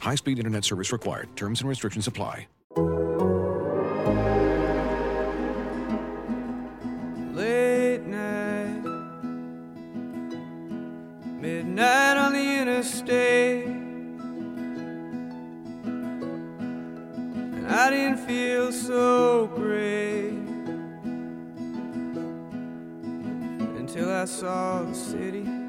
High speed internet service required. Terms and restrictions apply. Late night, midnight on the interstate. And I didn't feel so great until I saw the city.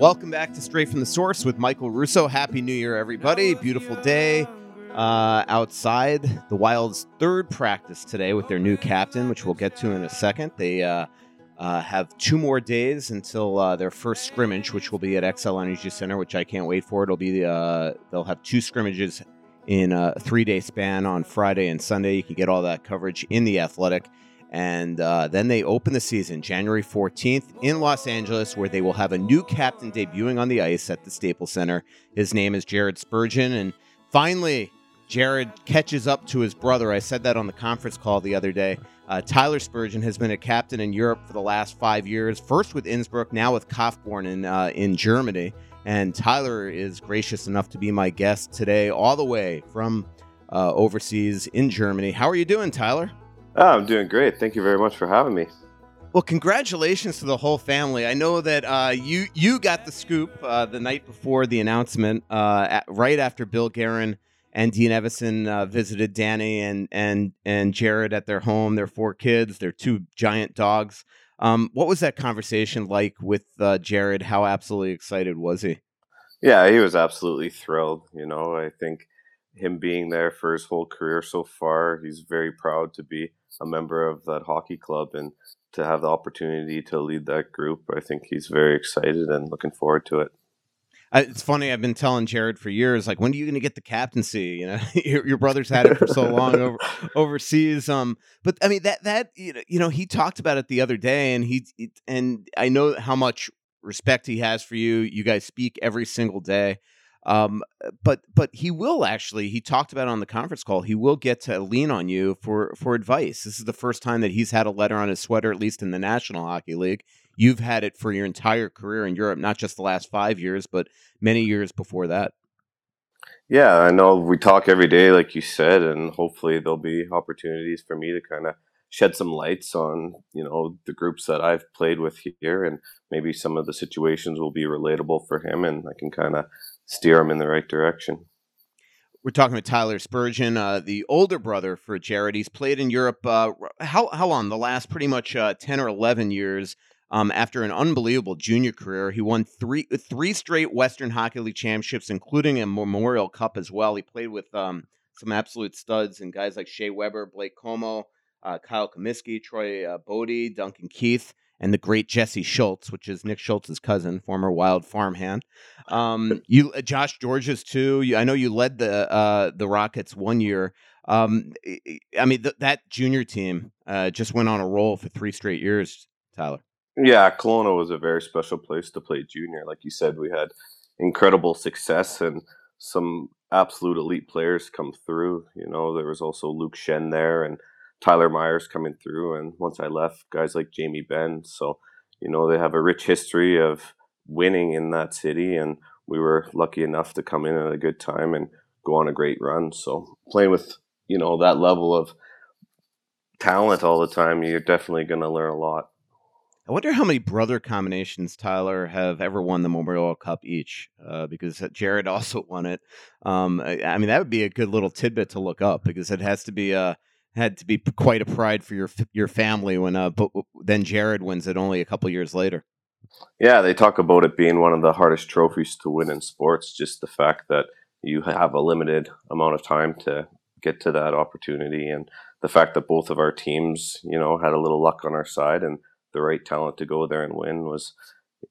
Welcome back to Straight from the Source with Michael Russo. Happy New Year, everybody. Beautiful day uh, outside. The Wild's third practice today with their new captain, which we'll get to in a second. They uh, uh, have two more days until uh, their first scrimmage, which will be at Xcel Energy Center, which I can't wait for. It'll be uh, they'll have two scrimmages in a three-day span on Friday and Sunday. You can get all that coverage in the Athletic. And uh, then they open the season January 14th in Los Angeles, where they will have a new captain debuting on the ice at the Staples Center. His name is Jared Spurgeon. And finally, Jared catches up to his brother. I said that on the conference call the other day. Uh, Tyler Spurgeon has been a captain in Europe for the last five years, first with Innsbruck, now with Kaufbeuren in, uh, in Germany. And Tyler is gracious enough to be my guest today, all the way from uh, overseas in Germany. How are you doing, Tyler? Oh, I'm doing great. Thank you very much for having me. Well, congratulations to the whole family. I know that uh, you you got the scoop uh, the night before the announcement, uh, at, right after Bill Guerin and Dean Evason uh, visited Danny and and and Jared at their home. Their four kids, their two giant dogs. Um, what was that conversation like with uh, Jared? How absolutely excited was he? Yeah, he was absolutely thrilled. You know, I think him being there for his whole career so far, he's very proud to be a member of that hockey club and to have the opportunity to lead that group. I think he's very excited and looking forward to it. It's funny. I've been telling Jared for years, like, when are you going to get the captaincy? You know, your, your brother's had it for so long over overseas. Um, but I mean that that you know, you know, he talked about it the other day, and he and I know how much respect he has for you. You guys speak every single day. Um, but but he will actually. He talked about on the conference call. He will get to lean on you for for advice. This is the first time that he's had a letter on his sweater, at least in the National Hockey League. You've had it for your entire career in Europe, not just the last five years, but many years before that. Yeah, I know we talk every day, like you said, and hopefully there'll be opportunities for me to kind of shed some lights on you know the groups that I've played with here, and maybe some of the situations will be relatable for him, and I can kind of steer him in the right direction. We're talking with Tyler Spurgeon, uh, the older brother for Jared. He's played in Europe. Uh, how how long? The last pretty much uh, ten or eleven years. Um, after an unbelievable junior career, he won three three straight Western Hockey League championships, including a Memorial Cup as well. He played with um, some absolute studs and guys like Shea Weber, Blake Comeau, uh, Kyle Cumiskey, Troy uh, Bodie, Duncan Keith, and the great Jesse Schultz, which is Nick Schultz's cousin, former Wild farmhand. Um, you, uh, Josh Gorges too. You, I know you led the uh, the Rockets one year. Um, I mean, th- that junior team uh, just went on a roll for three straight years, Tyler. Yeah, Kelowna was a very special place to play junior. Like you said, we had incredible success and some absolute elite players come through. You know, there was also Luke Schenn there and Tyler Myers coming through. And once I left, guys like Jamie Benn. So, you know, they have a rich history of winning in that city. And we were lucky enough to come in at a good time and go on a great run. So playing with, you know, that level of talent all the time, you're definitely going to learn a lot. I wonder how many brother combinations Tyler have ever won the Memorial Cup each, uh, because Jared also won it. Um, I, I, mean, that would be a good little tidbit to look up because it has to be a uh, had to be quite a pride for your your family when uh, but then Jared wins it only a couple years later. Yeah, they talk about it being one of the hardest trophies to win in sports. Just the fact that you have a limited amount of time to get to that opportunity, and the fact that both of our teams, you know, had a little luck on our side and the right talent to go there and win was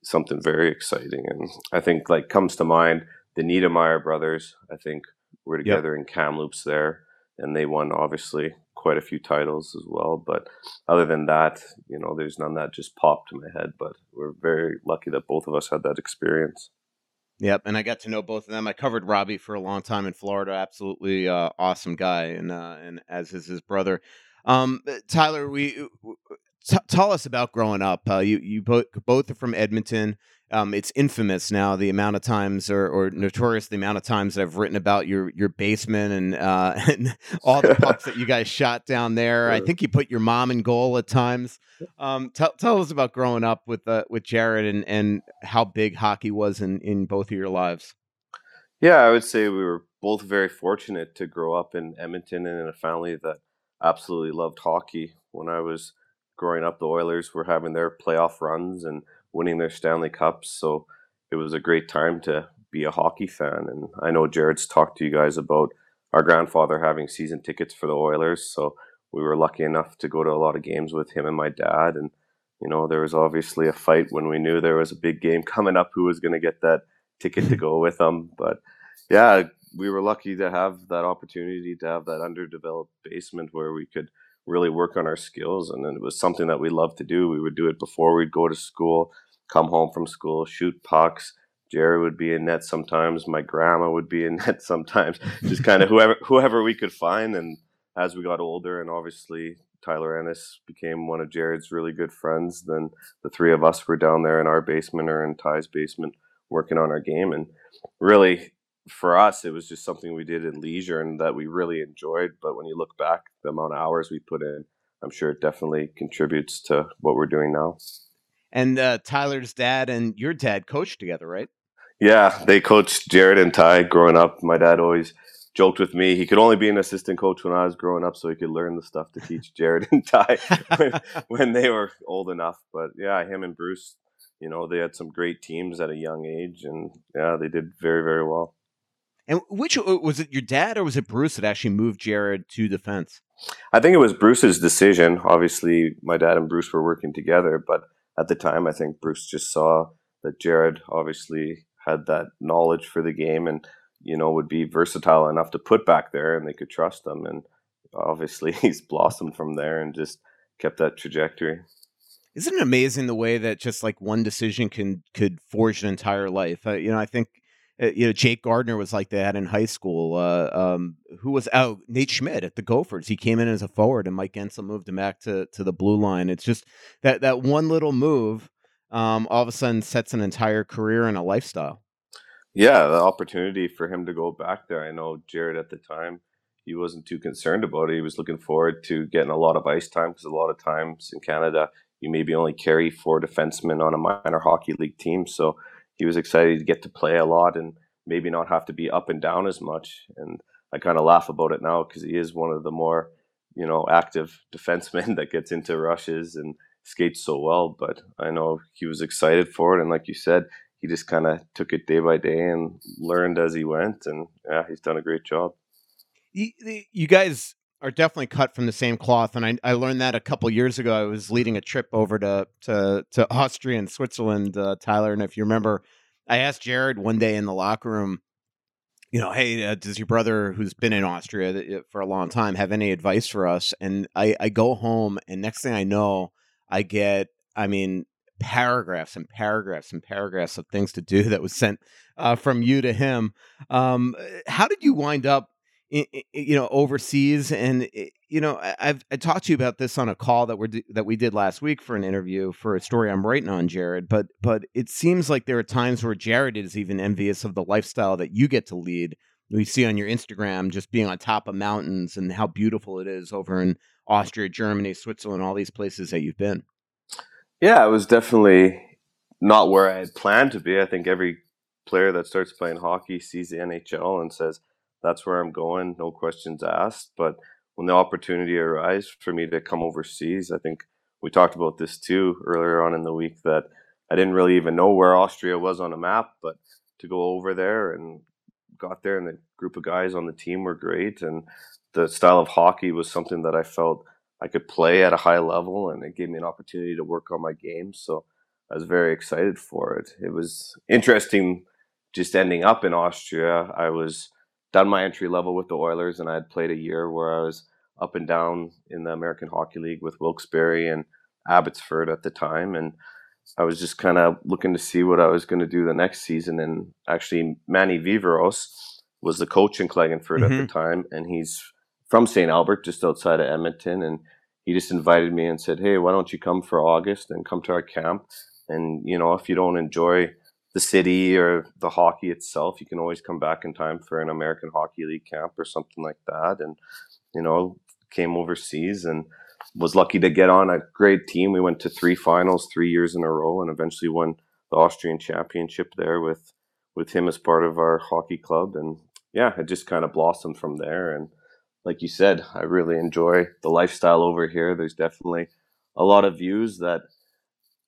something very exciting. And I think like comes to mind the Niedermayer brothers. I think we're together yep. in Kamloops there, and they won obviously quite a few titles as well. But other than that, you know, there's none that just popped to my head. But we're very lucky that both of us had that experience. Yep, and I got to know both of them. I covered Robbie for a long time in Florida. Absolutely uh, awesome guy, and uh, and as is his brother. Um, Tyler, we T- tell us about growing up. Uh, you you both both are from Edmonton. Um, it's infamous now the amount of times, or, or notorious the amount of times that I've written about your your basement and uh, and all the pucks that you guys shot down there. I think you put your mom in goal at times. Um, tell tell us about growing up with uh, with Jared and and how big hockey was in in both of your lives. Yeah, I would say we were both very fortunate to grow up in Edmonton and in a family that absolutely loved hockey. When I was growing up, the Oilers were having their playoff runs and winning their Stanley Cups. So it was a great time to be a hockey fan. And I know Jared's talked to you guys about our grandfather having season tickets for the Oilers. So we were lucky enough to go to a lot of games with him and my dad. And, you know, there was obviously a fight when we knew there was a big game coming up who was going to get that ticket to go with them. But yeah, we were lucky to have that opportunity to have that underdeveloped basement where we could really work on our skills. And it was something that we loved to do. We would do it before we'd go to school, come home from school, shoot pucks. Jerry would be in net sometimes. My grandma would be in net sometimes. Just kind of whoever whoever we could find. And as we got older, and obviously Tyler Ennis became one of Jared's really good friends, then the three of us were down there in our basement or in Ty's basement working on our game. And really, for us, it was just something we did in leisure and that we really enjoyed. But when you look back, the amount of hours we put in, I'm sure it definitely contributes to what we're doing now. And uh, Tyler's dad and your dad coached together, right? Yeah, they coached Jared and Ty growing up. My dad always joked with me he could only be an assistant coach when I was growing up, so he could learn the stuff to teach Jared and Ty when, when they were old enough. But yeah, him and Bruce, you know, they had some great teams at a young age, and yeah, they did very, very well. And which uh, was it your dad or was it Bruce that actually moved Jared to defense? I think it was Bruce's decision. Obviously, my dad and Bruce were working together, but at the time, I think Bruce just saw that Jared obviously had that knowledge for the game and you know would be versatile enough to put back there, and they could trust him. And obviously, he's blossomed from there and just kept that trajectory. Isn't it amazing the way that just like one decision can could forge an entire life? Uh, you know, I think you know, Jake Gardiner was like that in high school. Uh, um, who was out? Oh, Nate Schmidt at the Gophers. He came in as a forward, and Mike Guentzel moved him back to to the blue line. It's just that that one little move, um, all of a sudden sets an entire career and a lifestyle. Yeah, the opportunity for him to go back there. I know Jared at the time. He wasn't too concerned about it. He was looking forward to getting a lot of ice time because a lot of times in Canada, you maybe only carry four defensemen on a minor hockey league team. So he was excited to get to play a lot and maybe not have to be up and down as much. And I kind of laugh about it now because he is one of the more, you know, active defensemen that gets into rushes and skates so well. But I know he was excited for it. And like you said, he just kind of took it day by day and learned as he went. And yeah, he's done a great job. You guys are definitely cut from the same cloth, and I, I learned that a couple years ago. I was leading a trip over to to, to Austria and Switzerland, uh, Tyler, and if you remember, I asked Jared one day in the locker room, you know, hey, uh, does your brother who's been in Austria for a long time have any advice for us? And I, I go home, and next thing I know, I get, I mean, paragraphs and paragraphs and paragraphs of things to do that was sent uh, from you to him. Um, how did you wind up, you know, overseas? And you know, I've I talked to you about this on a call that we that we did last week for an interview for a story I'm writing on Jared. But but it seems like there are times where Jared is even envious of the lifestyle that you get to lead. We see on your Instagram just being on top of mountains and how beautiful it is over in Austria, Germany, Switzerland, all these places that you've been. Yeah, it was definitely not where I had planned to be. I think every player that starts playing hockey sees the NHL and says, that's where I'm going, no questions asked. But when the opportunity arises for me to come overseas, I think we talked about this too earlier on in the week that I didn't really even know where Austria was on a map, but to go over there and got there and the group of guys on the team were great and the style of hockey was something that I felt I could play at a high level, and it gave me an opportunity to work on my game. So I was very excited for it. It was interesting just ending up in Austria. I was done my entry level with the Oilers, and I had played a year where I was up and down in the American Hockey League with Wilkes-Barre and Abbotsford at the time, and I was just kind of looking to see what I was going to do the next season. And actually, Manny Viveiros was the coach in Klagenfurt mm-hmm. at the mm-hmm. time, and he's from St. Albert, just outside of Edmonton, and he just invited me and said, "Hey, why don't you come for August and come to our camp? And you know, if you don't enjoy the city or the hockey itself, you can always come back in time for an American Hockey League camp or something like that." And you know, came overseas and was lucky to get on a great team. We went to three finals three years in a row, and eventually won the Austrian Championship there with with him as part of our hockey club. And yeah, it just kind of blossomed from there. And like you said, I really enjoy the lifestyle over here. There's definitely a lot of views that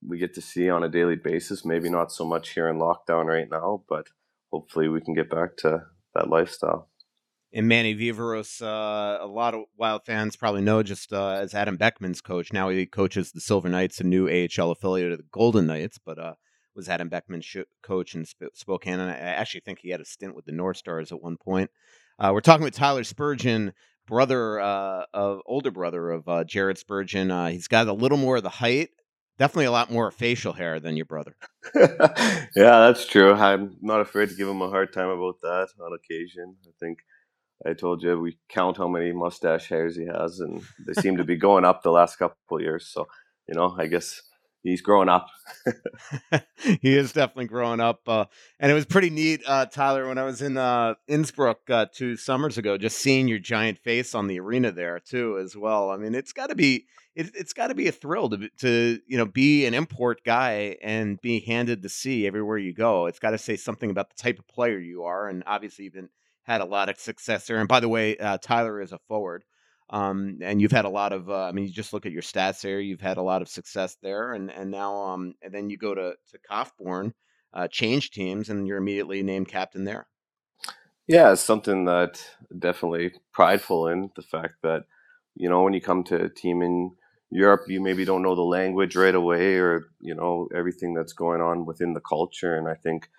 we get to see on a daily basis. Maybe not so much here in lockdown right now, but hopefully we can get back to that lifestyle. And Manny Viveiros, uh, a lot of Wild fans probably know just uh, as Adam Beckman's coach. Now he coaches the Silver Knights, a new AHL affiliate of the Golden Knights, but uh, was Adam Beckman's sh- coach in Sp- Spokane. And I actually think he had a stint with the North Stars at one point. Uh, we're talking with Tyler Spurgeon, brother uh, of older brother of uh, Jared Spurgeon. He's got a little more of the height, definitely a lot more facial hair than your brother. yeah, that's true. I'm not afraid to give him a hard time about that on occasion. I think I told you we count how many mustache hairs he has, and they seem to be going up the last couple years. So, you know, I guess he's growing up. he is definitely growing up, uh, and it was pretty neat, uh, Tyler. When I was in uh, Innsbruck uh, two summers ago, just seeing your giant face on the arena there too, as well. I mean, it's got to be it, has got to be a thrill to to you know be an import guy and be handed the C everywhere you go. It's got to say something about the type of player you are, and obviously you've been had a lot of success there. And by the way, uh, Tyler is a forward. Um, and you've had a lot of, uh, I mean, you just look at your stats there. You've had a lot of success there, and and now, um, and then you go to to Kaufbeuren, uh, change teams, and you're immediately named captain there. Yeah, something that definitely prideful in the fact that you know when you come to a team in Europe, you maybe don't know the language right away, or you know everything that's going on within the culture, and I think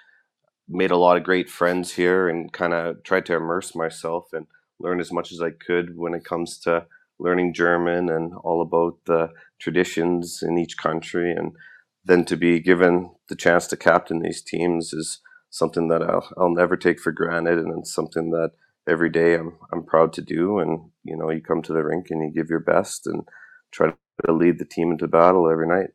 made a lot of great friends here, and kind of tried to immerse myself and learn as much as I could when it comes to learning German and all about the traditions in each country. And then to be given the chance to captain these teams is something that I'll, I'll never take for granted. And it's something that every day I'm, I'm proud to do. And, you know, you come to the rink and you give your best and try to lead the team into battle every night.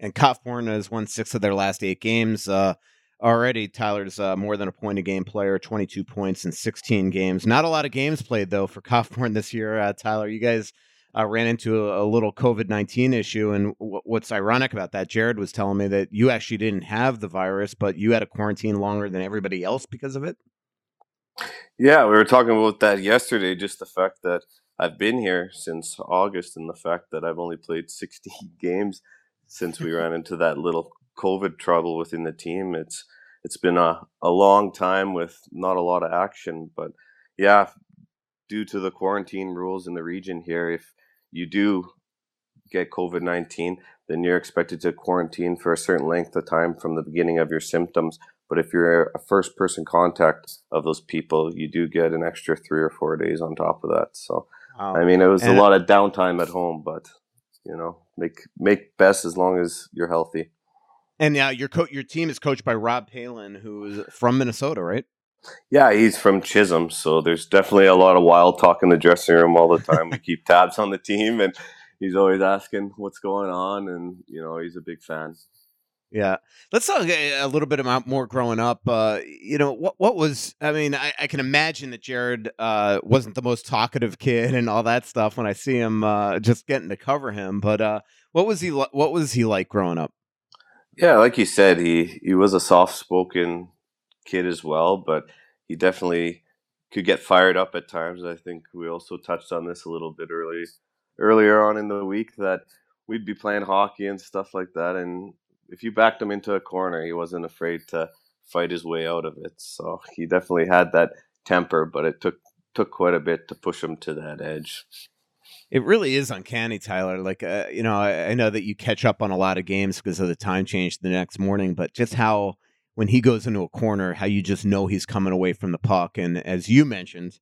And Kaufbeuren has won six of their last eight games. Uh, already Tyler's uh, more than a point a game player, 22 points in 16 games. Not a lot of games played though for Kaufbeuren this year. Uh, Tyler, you guys uh, ran into a, a little COVID 19 issue, and w- what's ironic about that, Jared was telling me that you actually didn't have the virus, but you had a quarantine longer than everybody else because of it. Yeah, we were talking about that yesterday. Just the fact that I've been here since August, and the fact that I've only played 16 games since we ran into that little COVID trouble within the team. It's it's been a, a long time with not a lot of action, but yeah, due to the quarantine rules in the region here, if you do get COVID nineteen, then you're expected to quarantine for a certain length of time from the beginning of your symptoms But if you're a first person contact of those people, you do get an extra three or four days on top of that. So, Wow. I mean, it was And- a lot of downtime at home, but you know, make make best as long as you're healthy. And now your co- your team is coached by Rob Pallin, who is from Minnesota, right? Yeah, he's from Chisholm, so there's definitely a lot of wild talk in the dressing room all the time. we keep tabs on the team, and he's always asking what's going on, and you know, he's a big fan. Yeah. Let's talk a little bit about more growing up. Uh, you know, what what was I mean, I, I can imagine that Jared uh, wasn't the most talkative kid and all that stuff when I see him uh, just getting to cover him. But uh, what was he what was he like growing up? Yeah, like you said, he he was a soft spoken kid as well, but he definitely could get fired up at times. I think we also touched on this a little bit early earlier on in the week that we'd be playing hockey and stuff like that, and if you backed him into a corner, he wasn't afraid to fight his way out of it. So he definitely had that temper, but it took took quite a bit to push him to that edge. It really is uncanny, Tyler. Like, uh, you know, I, I know that you catch up on a lot of games because of the time change the next morning, but just how when he goes into a corner, how you just know he's coming away from the puck, and as you mentioned,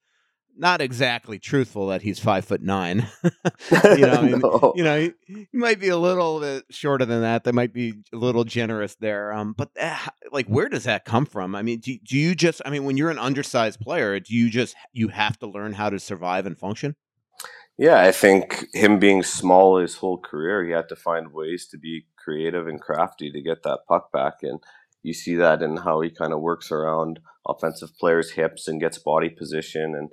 not exactly truthful that he's five foot nine. you know, I mean, No. you know, he, he might be a little bit shorter than that. They might be a little generous there. Um, but uh, like, where does that come from? I mean, do, do you just? I mean, when you're an undersized player, do you just you have to learn how to survive and function? Yeah, I think him being small his whole career, he had to find ways to be creative and crafty to get that puck back. And you see that in how he kind of works around offensive players' hips and gets body position. And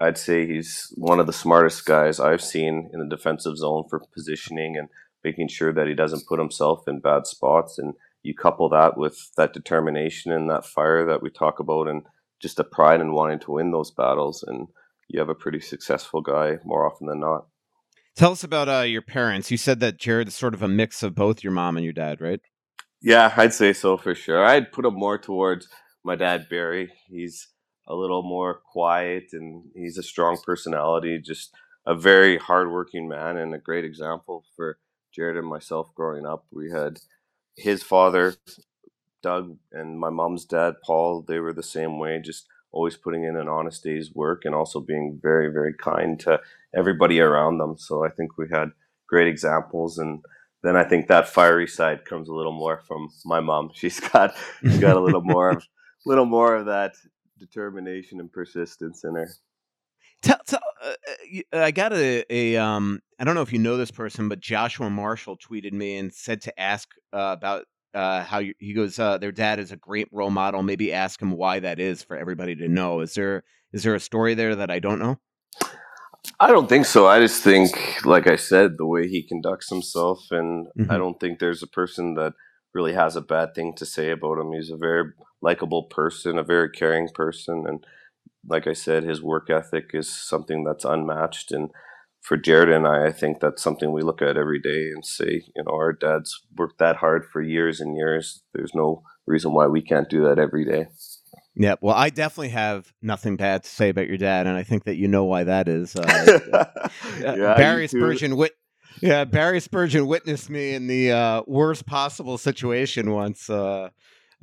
I'd say he's one of the smartest guys I've seen in the defensive zone for positioning and making sure that he doesn't put himself in bad spots. And you couple that with that determination and that fire that we talk about and just the pride in wanting to win those battles. And you have a pretty successful guy more often than not. Tell us about uh, your parents. You said that Jared's sort of a mix of both your mom and your dad, right? Yeah, I'd say so for sure. I'd put him more towards my dad, Barry. He's a little more quiet and he's a strong personality, just a very hardworking man and a great example for Jared and myself growing up. We had his father, Doug, and my mom's dad, Paul. They were the same way, just always putting in an honest day's work and also being very, very kind to everybody around them. So I think we had great examples and then I think that fiery side comes a little more from my mom. She's got she's got a little more of little more of that determination and persistence in her. Tell, tell, uh, I got a, a um I don't know if you know this person, but Joshua Marshall tweeted me and said to ask uh, about uh, how you, he goes. Uh, their dad is a great role model. Maybe ask him why that is for everybody to know. Is there is there a story there that I don't know? I don't think so. I just think, like I said, the way he conducts himself, and Mhm. I don't think there's a person that really has a bad thing to say about him. He's a very likable person, a very caring person, and like I said, his work ethic is something that's unmatched. And for Jared and I, I think that's something we look at every day and say, you know, our dads worked that hard for years and years. There's no reason why we can't do that every day. Yeah, well, I definitely have nothing bad to say about your dad, and I think that you know why that is. Uh, uh, Yeah, Barry. Spurgeon wit- yeah, Barry Spurgeon witnessed me in the uh, worst possible situation once. Uh,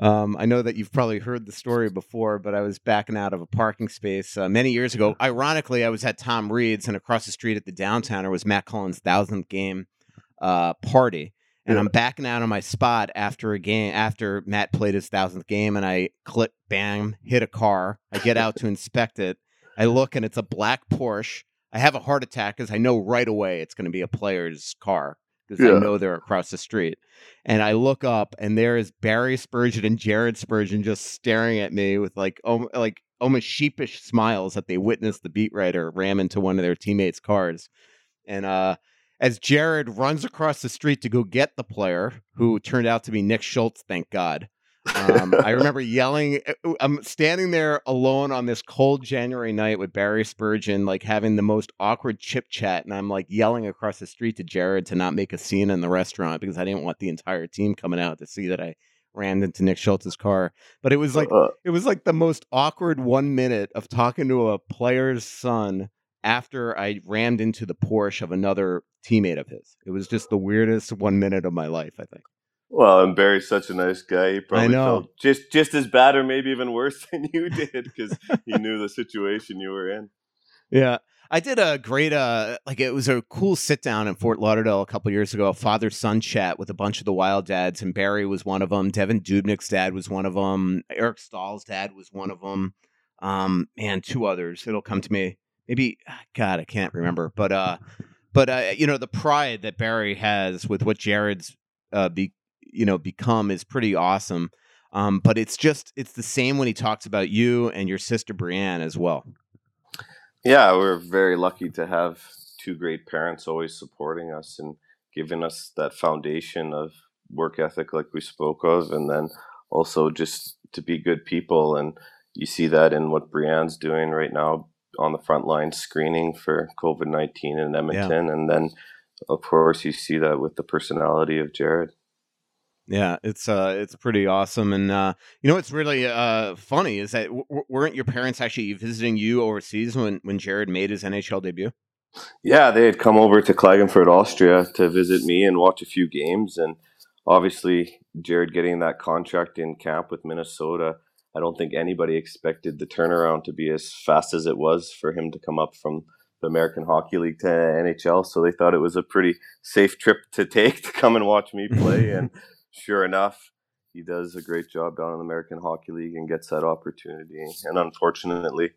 um, I know that you've probably heard the story before, but I was backing out of a parking space uh, many years ago. Ironically, I was at Tom Reed's, and across the street at the Downtowner was Matt Cullen's thousandth game uh, party. And I'm backing out of my spot after a game after Matt played his thousandth game, and I click, bam, hit a car. I get out to inspect it. I look, and it's a black Porsche. I have a heart attack because I know right away it's going to be a player's car because I know they're across the street. And I look up, and there is Barry Spurgeon and Jared Spurgeon just staring at me with like, like almost sheepish smiles that they witnessed the beat writer ram into one of their teammates' cars. And uh, as Jared runs across the street to go get the player, who turned out to be Nick Schultz, thank God. Um, I remember yelling. uh, I'm standing there alone on this cold January night with Barry Spurgeon, like having the most awkward chip chat, and I'm like yelling across the street to Jared to not make a scene in the restaurant because I didn't want the entire team coming out to see that I ran into Nick Schultz's car. But it was like Uh, it was like the most awkward one minute of talking to a player's son after I rammed into the Porsche of another teammate of his. It was just the weirdest one minute of my life, I think. Well, and Barry's such a nice guy. He probably know. felt just just as bad, or maybe even worse than you did, because he knew the situation you were in. Yeah. I did a great uh like it was a cool sit down in Fort Lauderdale a couple years ago, a father son chat with a bunch of the wild dads, and Barry was one of them. Devan Dubnyk's dad was one of them. Eric Staal's dad was one of them. Um, and two others. It'll come to me. Maybe God, I can't remember. But uh, but uh, you know the pride that Barry has with what Jared's uh be you know become is pretty awesome. Um, but it's just it's the same when he talks about you and your sister Brienne as well. Yeah, we're very lucky to have two great parents always supporting us and giving us that foundation of work ethic, like we spoke of, and then also just to be good people. And you see that in what Brienne's doing right now on the front line screening for COVID 19 in Edmonton. And then, of course, you see that with the personality of Jared. Yeah, it's uh, it's pretty awesome, and uh, you know what's really uh funny is that w- weren't your parents actually visiting you overseas when when Jared made his NHL debut? Yeah, they had come over to Klagenfurt, Austria to visit me and watch a few games. And obviously, Jared getting that contract in camp with Minnesota, I don't think anybody expected the turnaround to be as fast as it was for him to come up from the American Hockey League to NHL. So they thought it was a pretty safe trip to take to come and watch me play. and sure enough, he does a great job down in the American Hockey League and gets that opportunity. And unfortunately,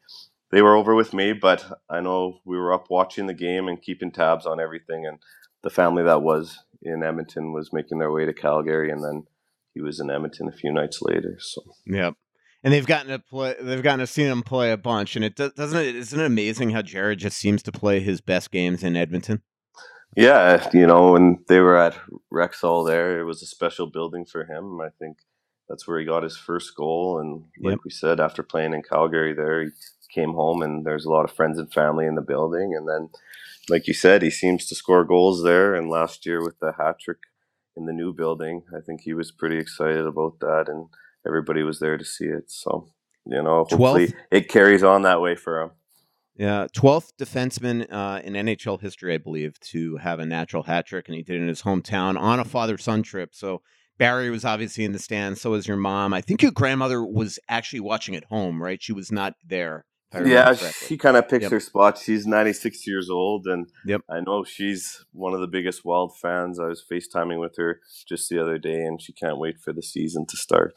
they were over with me, but I know we were up watching the game and keeping tabs on everything. And the family that was in Edmonton was making their way to Calgary, and then he was in Edmonton a few nights later. So Yep. And they've gotten to play. They've gotten to see him play a bunch, and it doesn't. Isn't it amazing how Jared just seems to play his best games in Edmonton? Yeah, you know, when they were at Rexall, there it was a special building for him. I think that's where he got his first goal, and like Yep. we said, after playing in Calgary, there he came home, and there's a lot of friends and family in the building, and then. Like you said, he seems to score goals there. And last year with the hat trick in the new building, I think he was pretty excited about that, and everybody was there to see it. So, you know, hopefully Twelfth? it carries on that way for him. Yeah, twelfth defenseman uh, in NHL history, I believe, to have a natural hat trick, and he did it in his hometown on a father-son trip. So Barry was obviously in the stands. So was your mom. I think your grandmother was actually watching at home, right? She was not there. if I remember Yeah, correctly. she kind of picks Yep. her spot. She's 96 years old, and Yep. I know she's one of the biggest Wild fans. I was FaceTiming with her just the other day, and she can't wait for the season to start.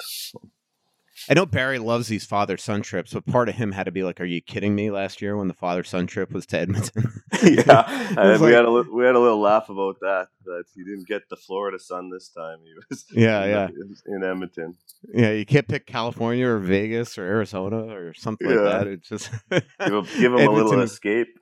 I know Barry loves these father son trips, but part of him had to be like, "Are you kidding me?" Last year when the father son trip was to Edmonton. yeah, It was we like- had a li- we had a little laugh about that. That he didn't get the Florida sun this time. He was Yeah, in, yeah. Uh, in Edmonton. yeah, you can't pick California or Vegas or Arizona or something like that. It's just Give him, give him a little escape.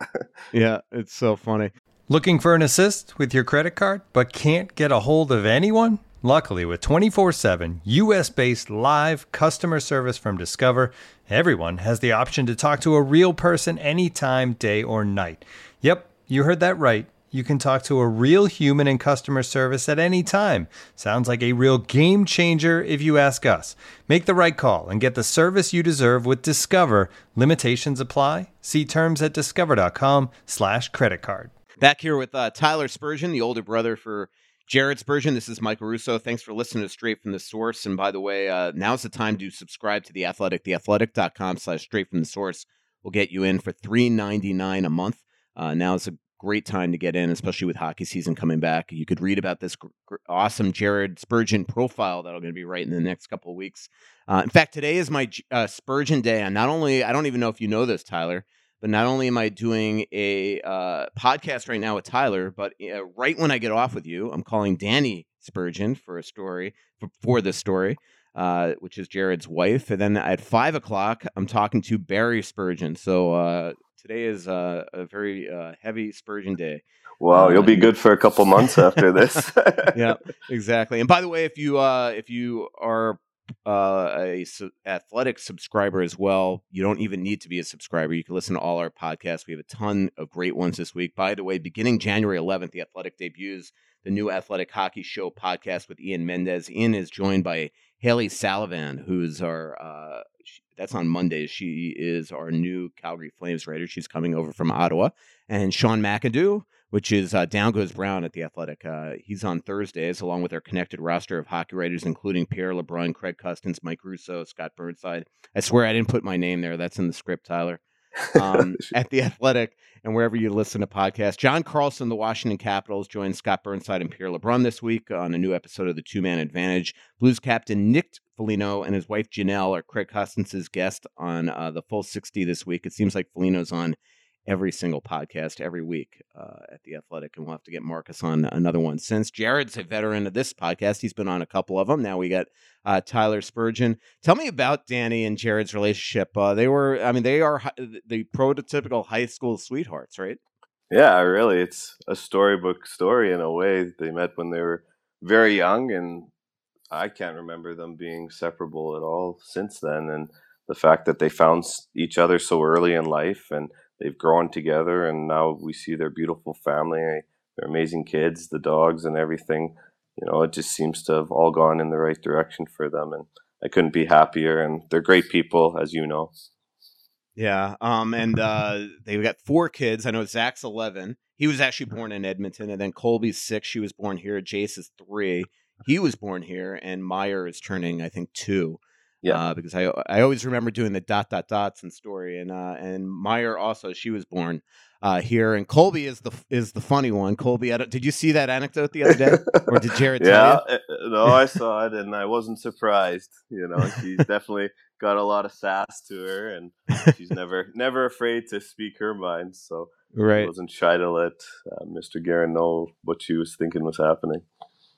Yeah, it's so funny. Looking for an assist with your credit card but can't get a hold of anyone? Luckily, with 24 7 US based live customer service from Discover, everyone has the option to talk to a real person anytime, day or night. Yep, you heard that right. You can talk to a real human in customer service at any time. Sounds like a real game changer if you ask us. Make the right call and get the service you deserve with Discover. Limitations apply. See terms at discover.com/slash credit card. Back here with uh, Tyler Spurgeon, the older brother for Jared Spurgeon. This is Michael Russo. Thanks for listening to Straight from the Source. And by the way, uh, now's the time to subscribe to The Athletic. TheAthletic.com slash straight from the source will get you in for three ninety nine a month. Uh, now is a great time to get in, especially with hockey season coming back. You could read about this gr- gr- awesome Jared Spurgeon profile that i'll going to be right in the next couple of weeks. Uh, in fact, today is my uh, Spurgeon day. And not only, I don't even know if you know this, Tyler, but not only am I doing a uh, podcast right now with Tyler, but uh, right when I get off with you, I'm calling Danny Spurgeon for a story for, for this story, uh, which is Jared's wife. And then at five o'clock, I'm talking to Barry Spurgeon. So uh, today is uh, a very uh, heavy Spurgeon day. Wow, you'll be good for a couple months after this. yeah, exactly. And by the way, if you uh, if you are uh, a su- athletic subscriber as well, you don't even need to be a subscriber. You can listen to all our podcasts. We have a ton of great ones this week. By the way, beginning January 11th, the Athletic debuts the new Athletic Hockey Show podcast with Ian Mendes. Ian is joined by Hailey Salvian, who's our uh, sh- that's on Mondays. She is our new Calgary Flames writer. She's coming over from Ottawa, and Sean McIndoe which is uh, Down Goes Brown at the Athletic. Uh, he's on Thursdays, along with our connected roster of hockey writers, including Pierre LeBrun, Craig Custance, Mike Russo, Scott Burnside. I swear I didn't put my name there. That's in the script, Tyler. Um, at the Athletic and wherever you listen to podcasts. John Carlson, the Washington Capitals, joined Scott Burnside and Pierre LeBrun this week on a new episode of the Two Man Advantage. Blues captain Nick Foligno and his wife Janelle are Craig Custance's guest on uh, the full 60 this week. It seems like Foligno's on every single podcast every week uh, at the Athletic, and we'll have to get Marcus on another one. Since Jared's a veteran of this podcast, he's been on a couple of them. Now we got uh, Tyler Spurgeon. Tell me about Danny and Jared's relationship. Uh, they were, I mean, they are the prototypical high school sweethearts, right? Yeah, really, it's a storybook story in a way. They met when they were very young, and I can't remember them being separable at all since then. And the fact that they found each other so early in life and they've grown together, and now we see their beautiful family, their amazing kids, the dogs, and everything. You know, it just seems to have all gone in the right direction for them, and I couldn't be happier. And they're great people, as you know. Yeah, um, and uh, they've got four kids. I know Zach's eleven. He was actually born in Edmonton, and then Colby's six. She was born here. Jace is three. He was born here, and Meyer is turning, I think, two. Yeah, uh, because I I always remember doing the dot dot dots and story, and uh, and Meyer also she was born uh, here, and Colby is the is the funny one. Colby, did you see that anecdote the other day, or did Jared? Tell you? Yeah, eh, no, I saw it, and I wasn't surprised. You know, she's definitely got a lot of sass to her, and she's never never afraid to speak her mind. So right, I wasn't shy to let uh, Mr. Guerin know what she was thinking was happening.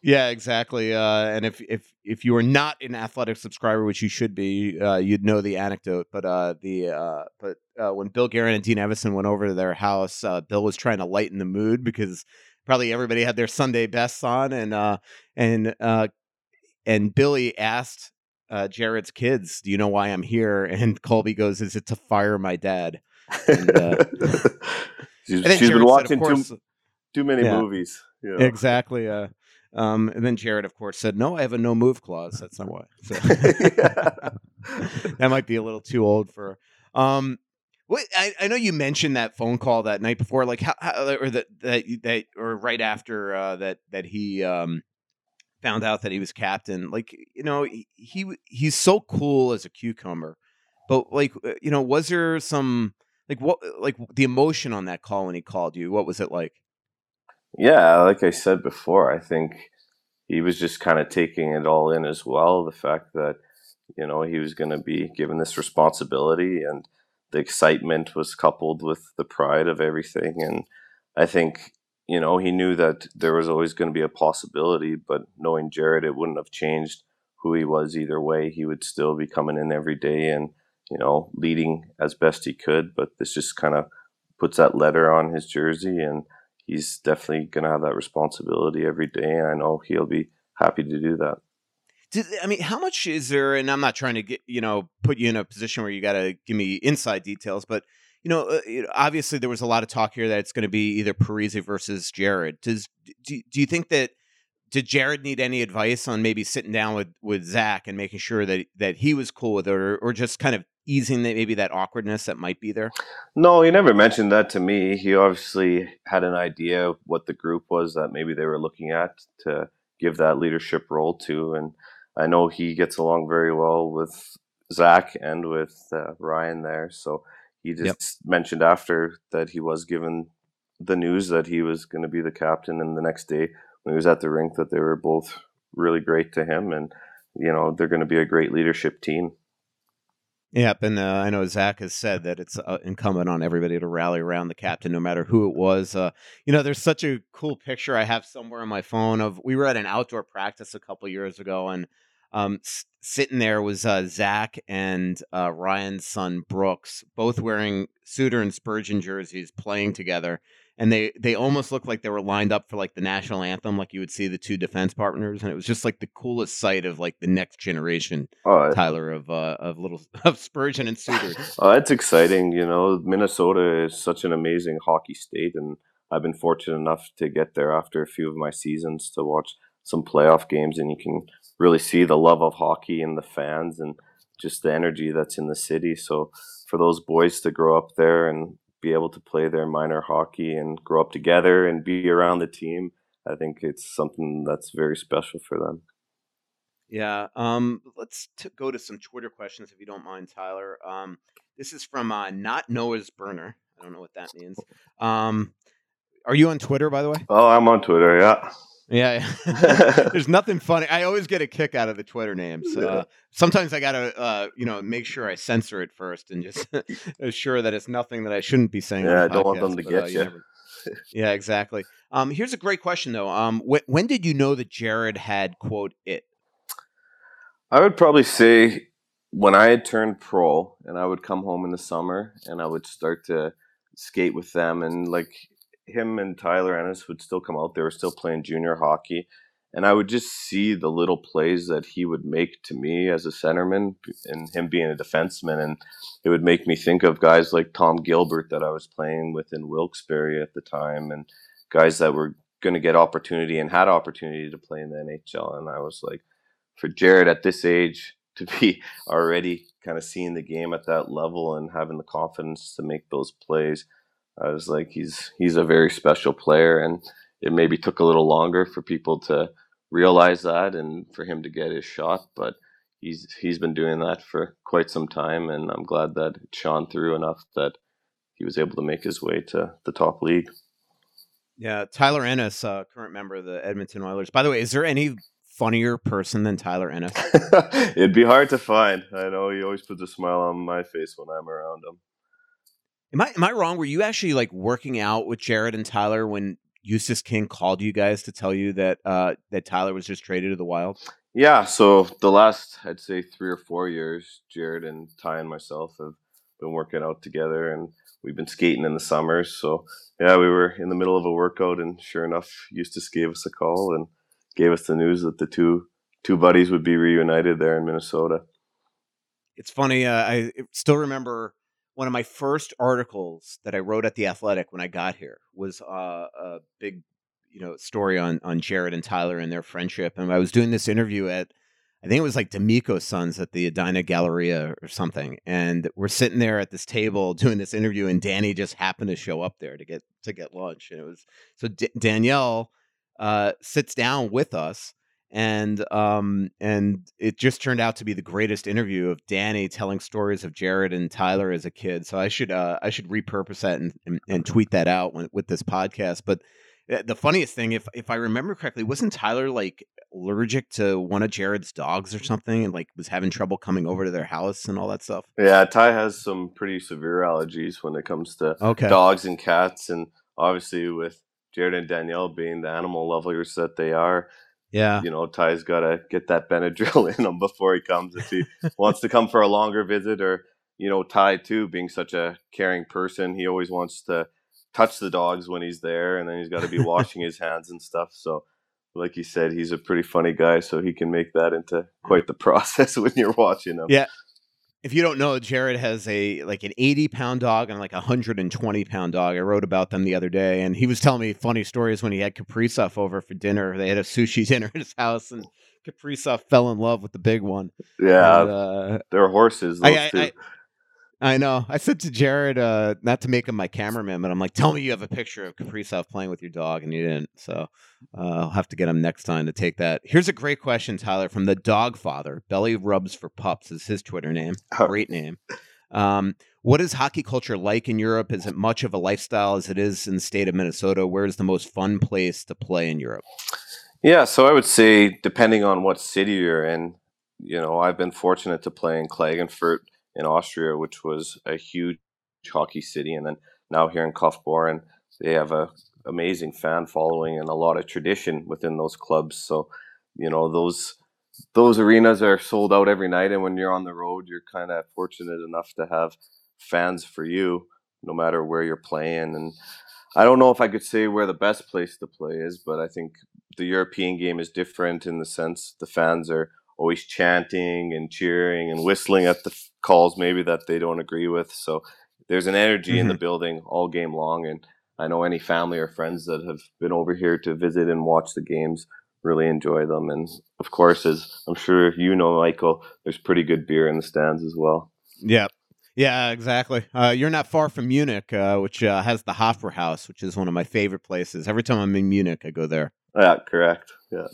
Yeah, exactly. Uh, and if if if you are not an athletic subscriber, which you should be, uh, you'd know the anecdote. But uh, the uh, but uh, when Bill Guerin and Dean Evason went over to their house, uh, Bill was trying to lighten the mood because probably everybody had their Sunday bests on, and and and Billy asked Jared's kids, "Do you know why I'm here?" And Colby goes, "Is it to fire my dad?" And, she's, she's been watching said, too too many yeah, movies. Know? Exactly. Uh, um, and then Jared, of course, said, "No, I have a no move clause. That's not why." So that might be a little too old for. Um, what, I, I know you mentioned that phone call that night before, like how, how or that that that or right after uh, that that he um, found out that he was captain. Like you know, he, he he's so cool as a cucumber, but like uh, you know, was there some like what like the emotion on that call when he called you? What was it like? Yeah, like I said before, I think he was just kind of taking it all in as well. The fact that, you know, he was going to be given this responsibility and the excitement was coupled with the pride of everything. And I think, you know, he knew that there was always going to be a possibility, but knowing Jared, it wouldn't have changed who he was either way. He would still be coming in every day and, you know, leading as best he could. But this just kind of puts that letter on his jersey and he's definitely going to have that responsibility every day. And I know he'll be happy to do that. I mean, how much is there? And I'm not trying to get you know put you in a position where you got to give me inside details, but you know, uh, obviously there was a lot of talk here that it's going to be either Parise versus Jared. Does do, do you think that did Jared need any advice on maybe sitting down with with Zach and making sure that that he was cool with it, or, or just kind of easing that maybe that awkwardness that might be there? No, he never mentioned that to me. He obviously had an idea of what the group was that maybe they were looking at to give that leadership role to, and I know he gets along very well with Zach and with uh, Ryan there. So he just yep. mentioned after that he was given the news that he was going to be the captain, and the next day when he was at the rink that they were both really great to him, and you know they're going to be a great leadership team. Yep, and uh, I know Zach has said that it's uh, incumbent on everybody to rally around the captain, no matter who it was. Uh, you know, there's such a cool picture I have somewhere on my phone of we were at an outdoor practice a couple years ago, and um, s- sitting there was uh, Zach and uh, Ryan's son Brooks, both wearing Suter and Spurgeon jerseys, playing together and they they almost looked like they were lined up for like the national anthem, like you would see the two defense partners, and it was just like the coolest sight of like the next generation, oh, Tyler of uh, of little of Spurgeon and Suter. oh, that's exciting. You know, Minnesota is such an amazing hockey state, and I've been fortunate enough to get there after a few of my seasons to watch some playoff games, and you can really see the love of hockey and the fans and just the energy that's in the city. So for those boys to grow up there and be able to play their minor hockey and grow up together and be around the team. I think it's something that's very special for them. Yeah. Um, let's t- go to some Twitter questions if you don't mind, Tyler. Um, this is from uh, not Noah's burner. I don't know what that means. Um, are you on Twitter, by the way? Oh, I'm on Twitter. Yeah. Yeah, yeah. there's nothing funny. I always get a kick out of the Twitter names. Uh, sometimes I gotta, uh, you know, make sure I censor it first and just assure that it's nothing that I shouldn't be saying. Yeah, I don't want them to but, get uh, you. never- yeah, exactly. Um, here's a great question though. Um, wh- when did you know that Jared had quote it? I would probably say when I had turned pro and I would come home in the summer and I would start to skate with them and like him and Tyler Ennis would still come out. They were still playing junior hockey. And I would just see the little plays that he would make to me as a centerman and him being a defenseman. And it would make me think of guys like Tom Gilbert that I was playing with in Wilkes-Barre at the time and guys that were going to get opportunity and had opportunity to play in the NHL. And I was like, for Jared at this age to be already kind of seeing the game at that level and having the confidence to make those plays, I was like, he's he's a very special player, and it maybe took a little longer for people to realize that and for him to get his shot, but he's he's been doing that for quite some time, and I'm glad that it shone through enough that he was able to make his way to the top league. Yeah, Tyler Ennis, uh, current member of the Edmonton Oilers. By the way, is there any funnier person than Tyler Ennis? It'd be hard to find. I know he always puts a smile on my face when I'm around him. Am I am I wrong? Were you actually like working out with Jared and Tyler when Eustace King called you guys to tell you that uh, that Tyler was just traded to the Wild? Yeah, so the last I'd say three or four years, Jared and Ty and myself have been working out together, and we've been skating in the summers. So yeah, we were in the middle of a workout, and sure enough, Eustace gave us a call and gave us the news that the two two buddies would be reunited there in Minnesota. It's funny. Uh, I still remember one of my first articles that I wrote at the Athletic when I got here was uh, a big, you know, story on on Jared and Tyler and their friendship. And I was doing this interview at, I think it was like D'Amico's Sons at the Edina Galleria or something. And we're sitting there at this table doing this interview, and Danny just happened to show up there to get to get lunch. And it was so D- Danielle uh, sits down with us and um and it just turned out to be the greatest interview of Danny telling stories of Jared and Tyler as a kid. So I should uh I should repurpose that and and, and tweet that out when, with this podcast. But uh, the funniest thing, if if I remember correctly, wasn't Tyler like allergic to one of Jared's dogs or something, and like was having trouble coming over to their house and all that stuff? Yeah, Ty has some pretty severe allergies when it comes to Okay. dogs and cats, and obviously with Jared and Danielle being the animal lovers that they are, Yeah. you know, Ty's got to get that Benadryl in him before he comes if he wants to come for a longer visit. Or, you know, Ty, too, being such a caring person, he always wants to touch the dogs when he's there, and then he's got to be washing his hands and stuff. So, like you said, he's a pretty funny guy, so he can make that into quite the process when you're watching him. Yeah. If you don't know, Jared has a like an 80 pound dog and like a 120 pound dog. I wrote about them the other day, and he was telling me funny stories when he had Kaprizov over for dinner. They had a sushi dinner at his house, and Kaprizov fell in love with the big one. Yeah, And, uh, they're horses. I- I- two. I- I know. I said to Jared, uh, not to make him my cameraman, but I'm like, tell me you have a picture of Kaprizov playing with your dog, and you didn't. So uh, I'll have to get him next time to take that. Here's a great question, Tyler, from the Dog Father. Belly rubs for pups is his Twitter name. Great name. Um, what is hockey culture like in Europe? Is it much of a lifestyle as it is in the state of Minnesota? Where's the most fun place to play in Europe? Yeah, so I would say depending on what city you're in, you know, I've been fortunate to play in Klagenfurt in Austria, which was a huge hockey city, and then now here in Kaufbeuren, they have a amazing fan following and a lot of tradition within those clubs. So, you know, those those arenas are sold out every night, and when you're on the road, you're kind of fortunate enough to have fans for you, no matter where you're playing. And I don't know if I could say where the best place to play is, but I think the European game is different in the sense the fans are always chanting and cheering and whistling at the calls maybe that they don't agree with. So there's an energy in the building all game long, and I know any family or friends that have been over here to visit and watch the games really enjoy them. And of course, as I'm sure you know, Michael, there's pretty good beer in the stands as well. Yeah. Yeah, exactly. Uh, you're not far from Munich, uh, which uh, has the Hofbrauhaus, which is one of my favorite places. Every time I'm in Munich, I go there. Yeah, correct. Yeah.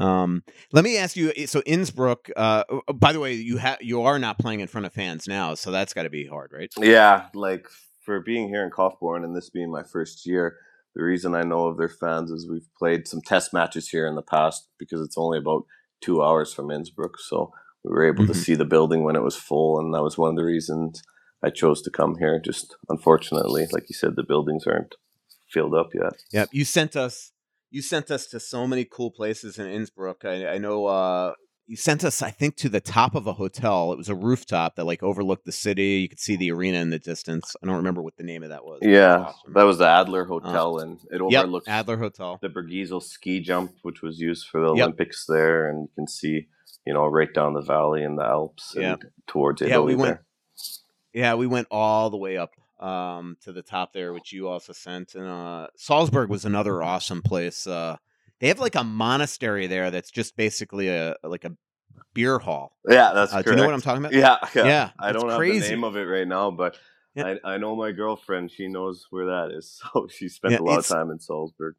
Um, let me ask you. So Innsbruck. Uh, oh, by the way, you have you are not playing in front of fans now, so that's got to be hard, right? Yeah, like for being here in Kaufbeuren and this being my first year, the reason I know of their fans is we've played some test matches here in the past because it's only about two hours from Innsbruck, so we were able Mhm. to see the building when it was full, and that was one of the reasons I chose to come here. Just unfortunately, like you said, the buildings aren't filled up yet. Yep. You sent us. You sent us to so many cool places in Innsbruck. I, I know. Uh, you sent us, I think, to the top of a hotel. It was a rooftop that like overlooked the city. You could see the arena in the distance. I don't remember what the name of that was. Yeah, awesome. that was the Adler Hotel, and it Yep, overlooks Adler Hotel. the Bergisel ski jump, which was used for the Yep. Olympics there, and you can see, you know, right down the valley in the Alps and Yeah. towards Yeah, Italy we went- there. Yeah, we went all the way up um, to the top there, which you also sent. And uh, Salzburg was another awesome place. Uh, they have like a monastery there that's just basically a like a beer hall. Yeah, that's Uh, do you know what I'm talking about? Yeah, yeah. Yeah, I don't have the name of it right now, but Yeah. I, I know my girlfriend. She knows where that is, so she spent Yeah, a lot of time in Salzburg.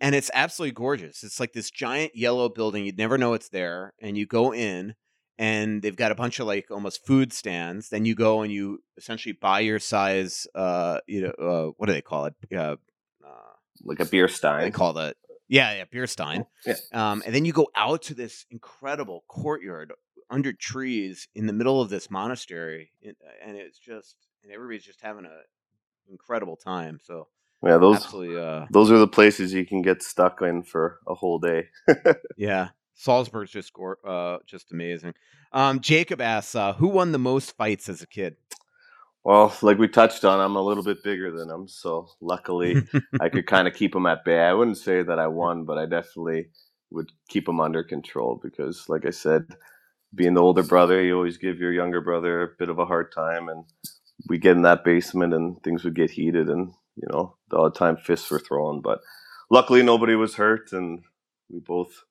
and it's absolutely gorgeous. It's like this giant yellow building. You'd never know it's there, and you go in, and they've got a bunch of like almost food stands. Then you go and you essentially buy your size. Uh, you know, uh, what do they call it? Uh, uh, Like a beer stein. they call that. Yeah, yeah, beer stein. Yeah. Um, and then you go out to this incredible courtyard under trees in the middle of this monastery, and and it's just and everybody's just having a incredible time. So Yeah, those uh, those are the places you can get stuck in for a whole day. Yeah, Salzburg's just uh, just amazing. Um, Jacob asks, uh, who won the most fights as a kid? Well, like we touched on, I'm a little bit bigger than him, so luckily I could kind of keep him at bay. I wouldn't say that I won, but I definitely would keep him under control because, like I said, being the older brother, you always give your younger brother a bit of a hard time, and we get in that basement and things would get heated, and you know, the odd time fists were thrown. But luckily, nobody was hurt, and we both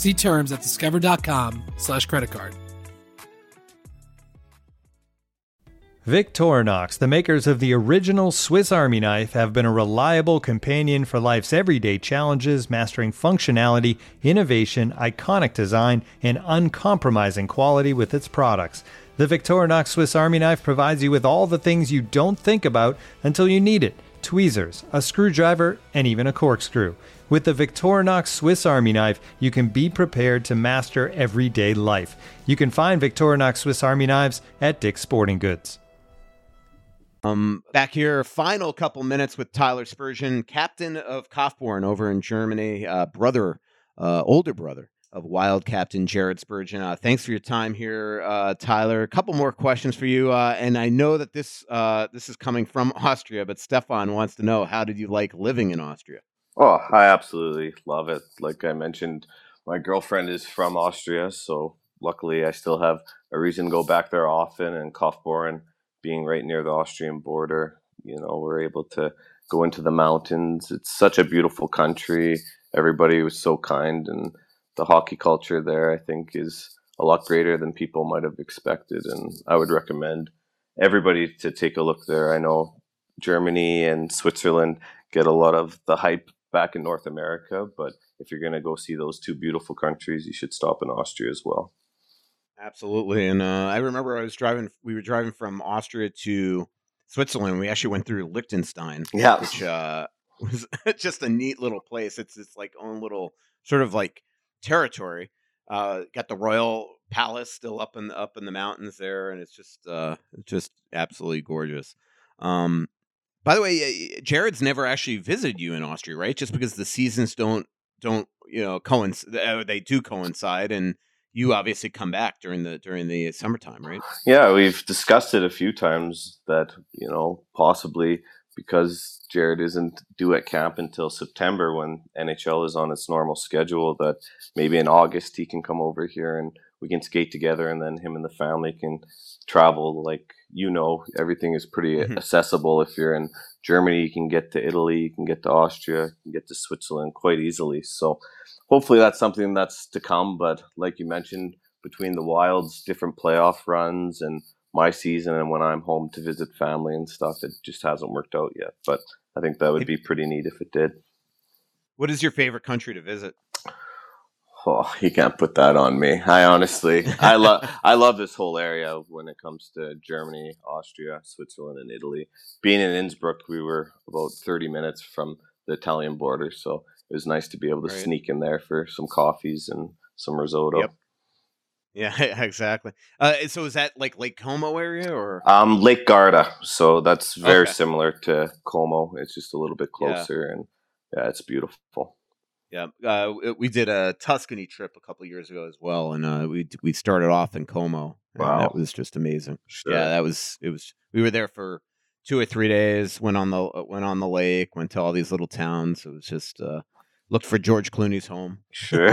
See terms at discover.com slash credit card. Victorinox, the makers of the original Swiss Army knife, have been a reliable companion for life's everyday challenges, mastering functionality, innovation, iconic design, and uncompromising quality with its products. The Victorinox Swiss Army knife provides you with all the things you don't think about until you need it tweezers, a screwdriver, and even a corkscrew. With the Victorinox Swiss Army knife, you can be prepared to master everyday life. You can find Victorinox Swiss Army knives at Dick's Sporting Goods. um, back here, final couple minutes with Tyler Spurgeon, captain of Kaufbeuren over in Germany, uh, brother, uh, older brother of Wild Captain Jared Spurgeon. Uh, thanks for your time here, uh, Tyler. A couple more questions for you, uh, and I know that this uh, this is coming from Austria, but Stefan wants to know how did you like living in Austria? Oh, I absolutely love it. Like I mentioned, my girlfriend is from Austria, so luckily I still have a reason to go back there often. And Kaufbeuren being right near the Austrian border, you know, we're able to go into the mountains. It's such a beautiful country. Everybody was so kind, and the hockey culture there, I think, is a lot greater than people might have expected. And I would recommend everybody to take a look there. I know Germany and Switzerland get a lot of the hype back in North America, but if you're going to go see those two beautiful countries, you should stop in Austria as well. Absolutely. And uh, I remember I was driving, we were driving from Austria to Switzerland. We actually went through Liechtenstein, Yeah. which uh, was just a neat little place. It's its like own little sort of like territory. Uh, got the royal palace still up in the, up in the mountains there, and it's just uh, just absolutely gorgeous. Um, by the way, uh, Jared's never actually visited you in Austria, right? Just because the seasons don't don't you know coincide, they do coincide, and you obviously come back during the during the summertime, right? Yeah, we've discussed it a few times that you know possibly because Jared isn't due at camp until September when NHL is on its normal schedule, that maybe in August he can come over here and we can skate together, and then him and the family can travel. Like you know, everything is pretty mm-hmm. accessible. If you're in Germany, you can get to Italy, you can get to Austria, you can get to Switzerland quite easily. So hopefully that's something that's to come. But like you mentioned, between the Wilds, different playoff runs, and my season, and when I'm home to visit family and stuff, it just hasn't worked out yet. But I think that would be pretty neat if it did. What is your favorite country to visit? Oh, you can't put that on me. I honestly, I love, I love this whole area when it comes to Germany, Austria, Switzerland, and Italy. Being in Innsbruck, we were about thirty minutes from the Italian border, so it was nice to be able to right. sneak in there for some coffees and some risotto. Yep. Yeah, exactly. Uh, so is that like Lake Como area or um, Lake Garda? So that's very okay. similar to Como. It's just a little bit closer, yeah. and yeah, it's beautiful. Yeah, uh, we did a Tuscany trip a couple years ago as well, and uh, we we started off in Como. Wow, that was just amazing. Sure. Yeah, that was it was. We were there for two or three days. Went on the uh, went on the lake. Went to all these little towns. It was just uh, looked for George Clooney's home. Sure,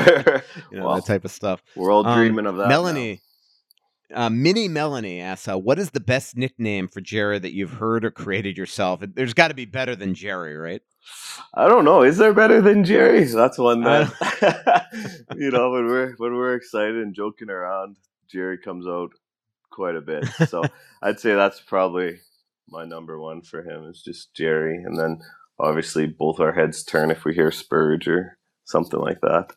you know well, that type of stuff. We're all dreaming um, of that. Melanie, uh, Mini Melanie asks, uh, "What is the best nickname for Jerry that you've heard or created yourself? There's got to be better than Jerry, right?" I don't know. Is there better than Jerry's? That's one that you know when we're when we're excited and joking around, Jerry comes out quite a bit. So I'd say that's probably my number one for him is just Jerry, and then obviously both our heads turn if we hear Spurge or something like that.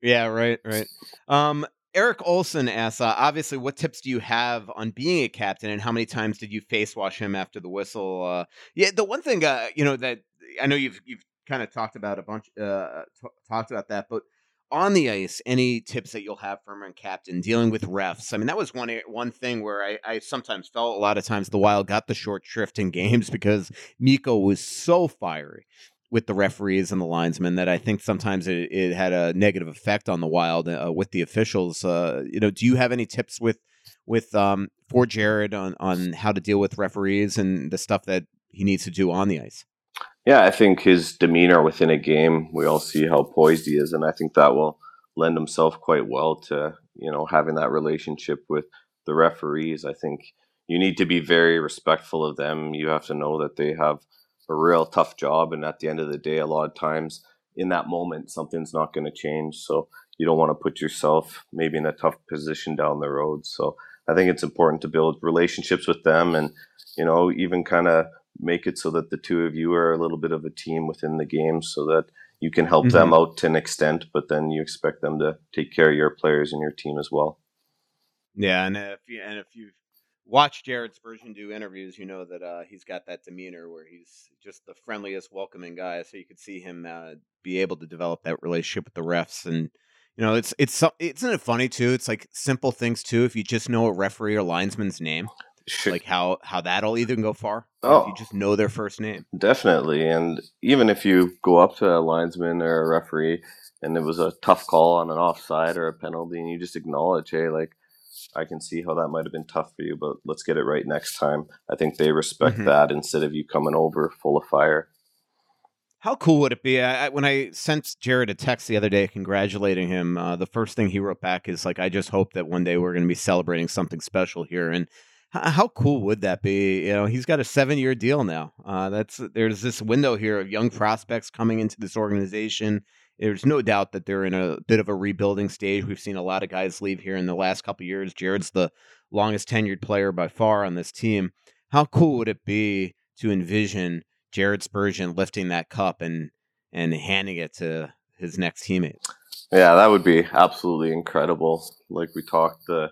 Yeah, right, right. Um, Eric Olson asks, uh, obviously, what tips do you have on being a captain, and how many times did you face wash him after the whistle? Uh, yeah, the one thing, uh, you know, that I know you've you've kind of talked about a bunch, uh, t- talked about that, but on the ice, any tips that you'll have from a captain dealing with refs? I mean, that was one one thing where I, I sometimes felt a lot of times the Wild got the short shrift in games because Mikko was so fiery with the referees and the linesmen that I think sometimes it, it had a negative effect on the Wild uh, with the officials. Uh, you know, do you have any tips with with um, for Jared on on how to deal with referees and the stuff that he needs to do on the ice? Yeah, I think his demeanor within a game, we all see how poised he is, and I think that will lend himself quite well to you know having that relationship with the referees. I think you need to be very respectful of them. You have to know that they have a real tough job, and at the end of the day, a lot of times in that moment, something's not going to change. So you don't want to put yourself maybe in a tough position down the road. So I think it's important to build relationships with them, and you know even kind of make it so that the two of you are a little bit of a team within the game so that you can help mm-hmm. them out to an extent, but then you expect them to take care of your players and your team as well. Yeah, and if you and if you've watched Jared Spurgeon do interviews, you know that uh, he's got that demeanor where he's just the friendliest, welcoming guy. So you could see him uh, be able to develop that relationship with the refs, and you know it's it's isn't it funny too? It's like simple things too. If you just know a referee or linesman's name, like how how that'll even go far. Oh, you just know their first name. Definitely, and even if you go up to a linesman or a referee, and it was a tough call on an offside or a penalty, and you just acknowledge, hey, like I can see how that might have been tough for you, but let's get it right next time. I think they respect mm-hmm. that instead of you coming over full of fire. How cool would it be? I, when I sent Jared a text the other day congratulating him, uh, the first thing he wrote back is like, "I just hope that one day we're going to be celebrating something special here." And how cool would that be? You know, he's got a seven-year deal now. Uh, that's there's this window here of young prospects coming into this organization. There's no doubt that they're in a bit of a rebuilding stage. We've seen a lot of guys leave here in the last couple years. Jared's the longest tenured player by far on this team. How cool would it be to envision Jared Spurgeon lifting that cup and and handing it to his next teammate? Yeah, that would be absolutely incredible. Like we talked the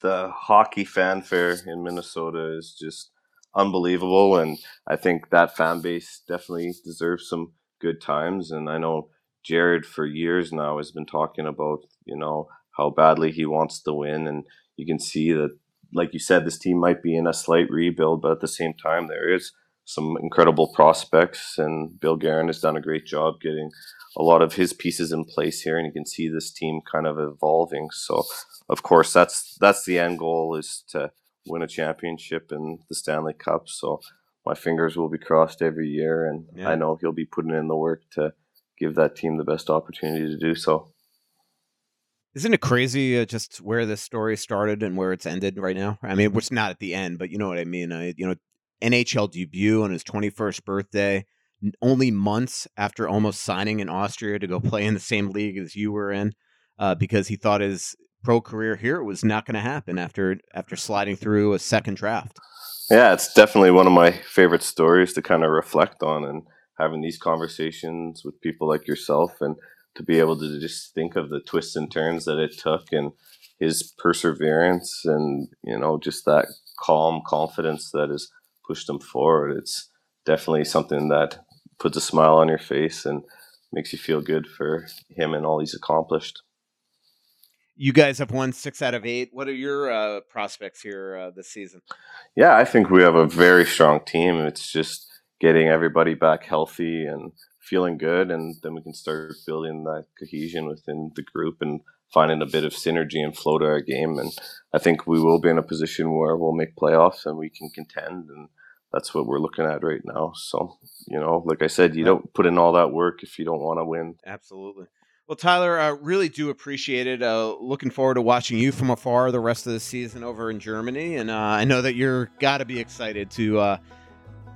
the hockey fanfare in Minnesota is just unbelievable, and I think that fan base definitely deserves some good times. And I know Jared for years now has been talking about you know how badly he wants to win, and you can see that, like you said, this team might be in a slight rebuild, but at the same time, there is some incredible prospects, and Bill Guerin has done a great job getting a lot of his pieces in place here, and you can see this team kind of evolving. So, of course, that's that's the end goal is to win a championship in the Stanley Cup. So, my fingers will be crossed every year, and Yeah. I know he'll be putting in the work to give that team the best opportunity to do so. Isn't it crazy uh, just where this story started and where it's ended right now? I mean, it's not at the end, but you know what I mean. I, you know, NHL debut on his 21st birthday, n- only months after almost signing in Austria to go play in the same league as you were in, uh, because he thought his pro career here was not going to happen after after sliding through a second draft. Yeah, it's definitely one of my favorite stories to kind of reflect on and having these conversations with people like yourself and to be able to just think of the twists and turns that it took and his perseverance and, you know, just that calm confidence that has pushed him forward. It's definitely something that puts a smile on your face and makes you feel good for him and all he's accomplished. You guys have won six out of eight. What are your uh, prospects here uh, this season? Yeah, I think we have a very strong team. It's just getting everybody back healthy and feeling good, and then we can start building that cohesion within the group and finding a bit of synergy and flow to our game. And I think we will be in a position where we'll make playoffs and we can contend, and that's what we're looking at right now. So, you know, like I said, you don't put in all that work if you don't want to win. Absolutely. Well, Tyler, I really do appreciate it. Uh, looking forward to watching you from afar the rest of the season over in Germany, and uh, I know that you're got to be excited to uh,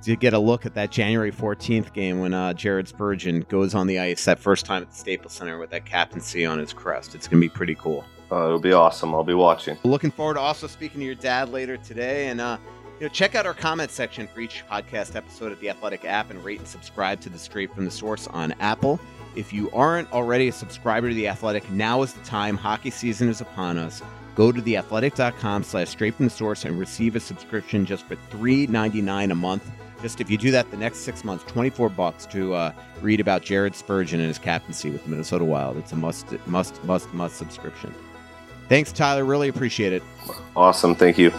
to get a look at that January 14th game when uh, Jared Spurgeon goes on the ice that first time at the Staples Center with that captaincy on his crest. It's gonna be pretty cool. Uh, it'll be awesome. I'll be watching. Looking forward to also speaking to your dad later today, and uh, you know, check out our comment section for each podcast episode at the Athletic app, and rate and subscribe to the Straight from the Source on Apple. If you aren't already a subscriber to the Athletic, now is the time. Hockey season is upon us. Go to theathletic.com slash straight from the source and receive a subscription just for $3.99 a month. Just if you do that the next six months, 24 bucks to uh, read about Jared Spurgeon and his captaincy with the Minnesota Wild. It's a must, must, must, must subscription. Thanks, Tyler. Really appreciate it. Awesome. Thank you.